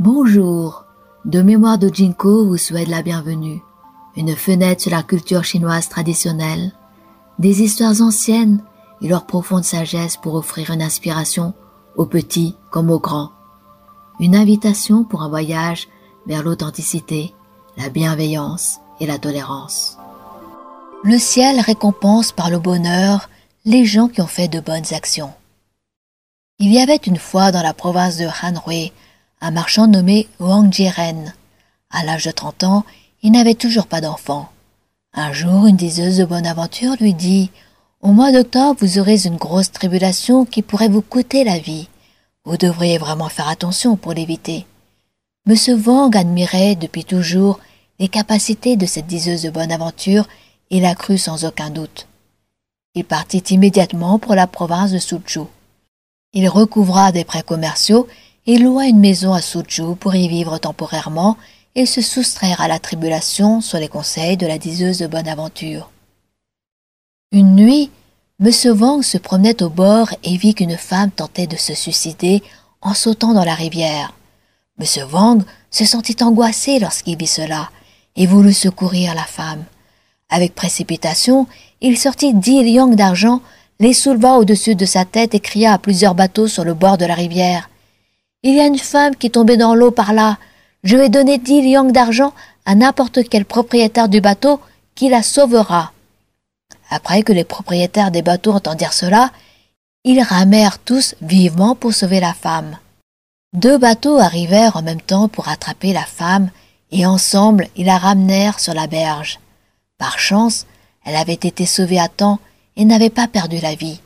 Bonjour. De mémoire de Jinko vous souhaite la bienvenue. Une fenêtre sur la culture chinoise traditionnelle, des histoires anciennes et leur profonde sagesse pour offrir une inspiration aux petits comme aux grands. Une invitation pour un voyage vers l'authenticité, la bienveillance et la tolérance. Le ciel récompense par le bonheur les gens qui ont fait de bonnes actions. Il y avait une fois dans la province de Hanhui un marchand nommé Wang Jiren. À l'âge de 30 ans, il n'avait toujours pas d'enfant. Un jour, une diseuse de bonne aventure lui dit Au mois d'octobre, vous aurez une grosse tribulation qui pourrait vous coûter la vie. Vous devriez vraiment faire attention pour l'éviter. M. Wang admirait depuis toujours les capacités de cette diseuse de bonne aventure et la crut sans aucun doute. Il partit immédiatement pour la province de Suzhou. Il recouvra des prêts commerciaux et loua une maison à Suzhou pour y vivre temporairement et se soustraire à la tribulation sur les conseils de la diseuse de bonne aventure. Une nuit, M. Wang se promenait au bord et vit qu'une femme tentait de se suicider en sautant dans la rivière. M. Wang se sentit angoissé lorsqu'il vit cela et voulut secourir la femme. Avec précipitation, il sortit dix liangs d'argent, les souleva au-dessus de sa tête et cria à plusieurs bateaux sur le bord de la rivière. Il y a une femme qui tombée dans l'eau par là. Je vais donner dix liangs d'argent à n'importe quel propriétaire du bateau qui la sauvera. Après que les propriétaires des bateaux entendirent cela, ils ramèrent tous vivement pour sauver la femme. Deux bateaux arrivèrent en même temps pour attraper la femme, et ensemble ils la ramenèrent sur la berge. Par chance, elle avait été sauvée à temps et n'avait pas perdu la vie.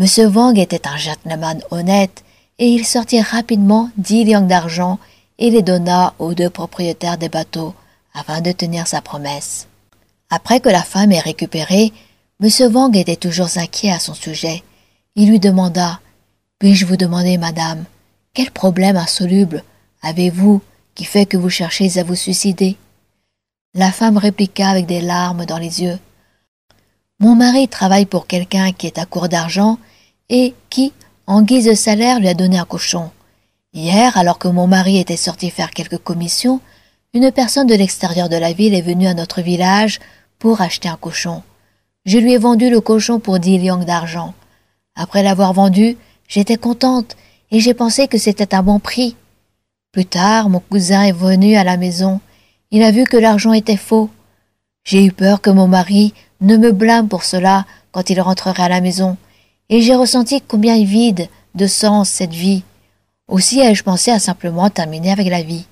M. Wang était un gentleman honnête et il sortit rapidement dix liangs d'argent et les donna aux deux propriétaires des bateaux afin de tenir sa promesse. Après que la femme est récupérée, M. Wang était toujours inquiet à son sujet. Il lui demanda Puis-je vous demander, madame, quel problème insoluble avez-vous qui fait que vous cherchez à vous suicider? La femme répliqua avec des larmes dans les yeux mon mari travaille pour quelqu'un qui est à court d'argent et qui, en guise de salaire, lui a donné un cochon. Hier, alors que mon mari était sorti faire quelques commissions, une personne de l'extérieur de la ville est venue à notre village pour acheter un cochon. Je lui ai vendu le cochon pour dix liangs d'argent. Après l'avoir vendu, j'étais contente et j'ai pensé que c'était un bon prix. Plus tard, mon cousin est venu à la maison. Il a vu que l'argent était faux. J'ai eu peur que mon mari ne me blâme pour cela quand il rentrerait à la maison, et j'ai ressenti combien est vide de sens cette vie. Aussi ai-je pensé à simplement terminer avec la vie.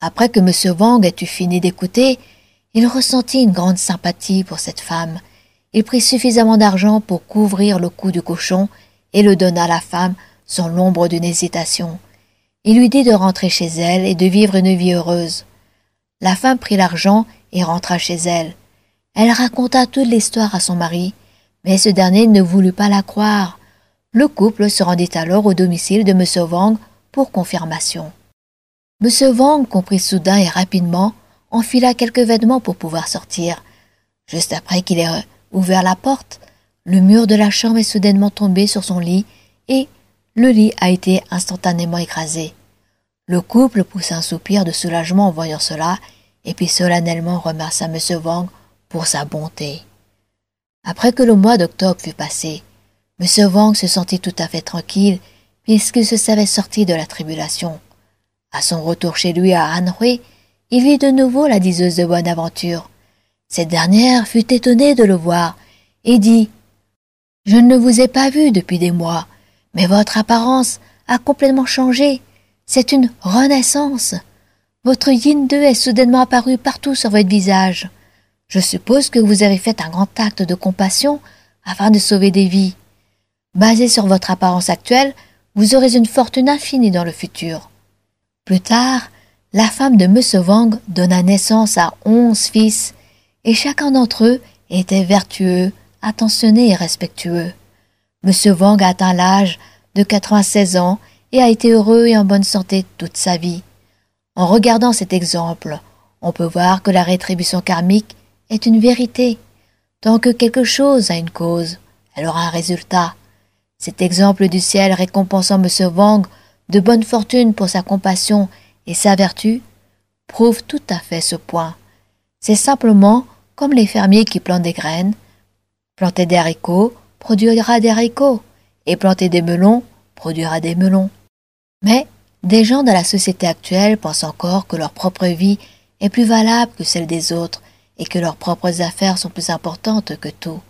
Après que M. Wang ait eu fini d'écouter, il ressentit une grande sympathie pour cette femme. Il prit suffisamment d'argent pour couvrir le cou du cochon et le donna à la femme sans l'ombre d'une hésitation. Il lui dit de rentrer chez elle et de vivre une vie heureuse. La femme prit l'argent et rentra chez elle. Elle raconta toute l'histoire à son mari, mais ce dernier ne voulut pas la croire. Le couple se rendit alors au domicile de M. Wang pour confirmation. M. Wang comprit soudain et rapidement, enfila quelques vêtements pour pouvoir sortir. Juste après qu'il ait ouvert la porte, le mur de la chambre est soudainement tombé sur son lit et le lit a été instantanément écrasé. Le couple poussa un soupir de soulagement en voyant cela et puis solennellement remercia M. Wang pour sa bonté. Après que le mois d'octobre fut passé, M. Wang se sentit tout à fait tranquille puisqu'il se savait sorti de la tribulation. À son retour chez lui à Anhui, il vit de nouveau la diseuse de bonne aventure. Cette dernière fut étonnée de le voir et dit Je ne vous ai pas vu depuis des mois, mais votre apparence a complètement changé. C'est une renaissance. Votre yin 2 est soudainement apparu partout sur votre visage. Je suppose que vous avez fait un grand acte de compassion afin de sauver des vies. Basé sur votre apparence actuelle, vous aurez une fortune infinie dans le futur. Plus tard, la femme de M. Wang donna naissance à onze fils, et chacun d'entre eux était vertueux, attentionné et respectueux. M. Wang a atteint l'âge de 96 ans et a été heureux et en bonne santé toute sa vie. En regardant cet exemple, on peut voir que la rétribution karmique est une vérité. Tant que quelque chose a une cause, elle aura un résultat. Cet exemple du ciel récompensant M. Wang de bonne fortune pour sa compassion et sa vertu, prouve tout à fait ce point. C'est simplement comme les fermiers qui plantent des graines. Planter des haricots produira des haricots, et planter des melons produira des melons. Mais des gens de la société actuelle pensent encore que leur propre vie est plus valable que celle des autres et que leurs propres affaires sont plus importantes que tout.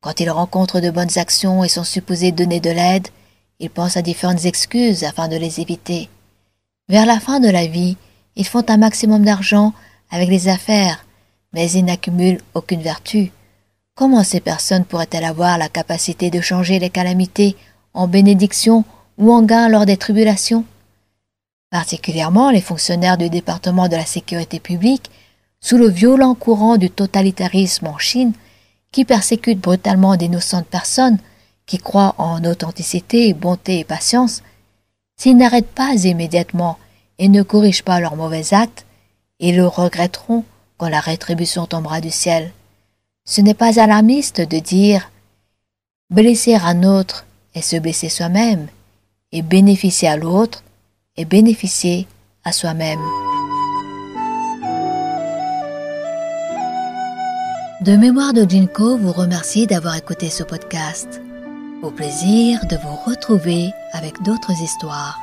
Quand ils rencontrent de bonnes actions et sont supposés donner de l'aide, ils pensent à différentes excuses afin de les éviter. Vers la fin de la vie, ils font un maximum d'argent avec les affaires, mais ils n'accumulent aucune vertu. Comment ces personnes pourraient-elles avoir la capacité de changer les calamités en bénédiction ou en gain lors des tribulations? Particulièrement les fonctionnaires du département de la sécurité publique, sous le violent courant du totalitarisme en Chine, qui persécute brutalement d'innocentes personnes qui croient en authenticité, bonté et patience, s'ils n'arrêtent pas immédiatement et ne corrigent pas leurs mauvais actes, ils le regretteront quand la rétribution tombera du ciel. Ce n'est pas alarmiste de dire blesser un autre et se blesser soi-même, et bénéficier à l'autre et bénéficier à soi-même. De mémoire de Jinko vous remercie d'avoir écouté ce podcast. Au plaisir de vous retrouver avec d'autres histoires.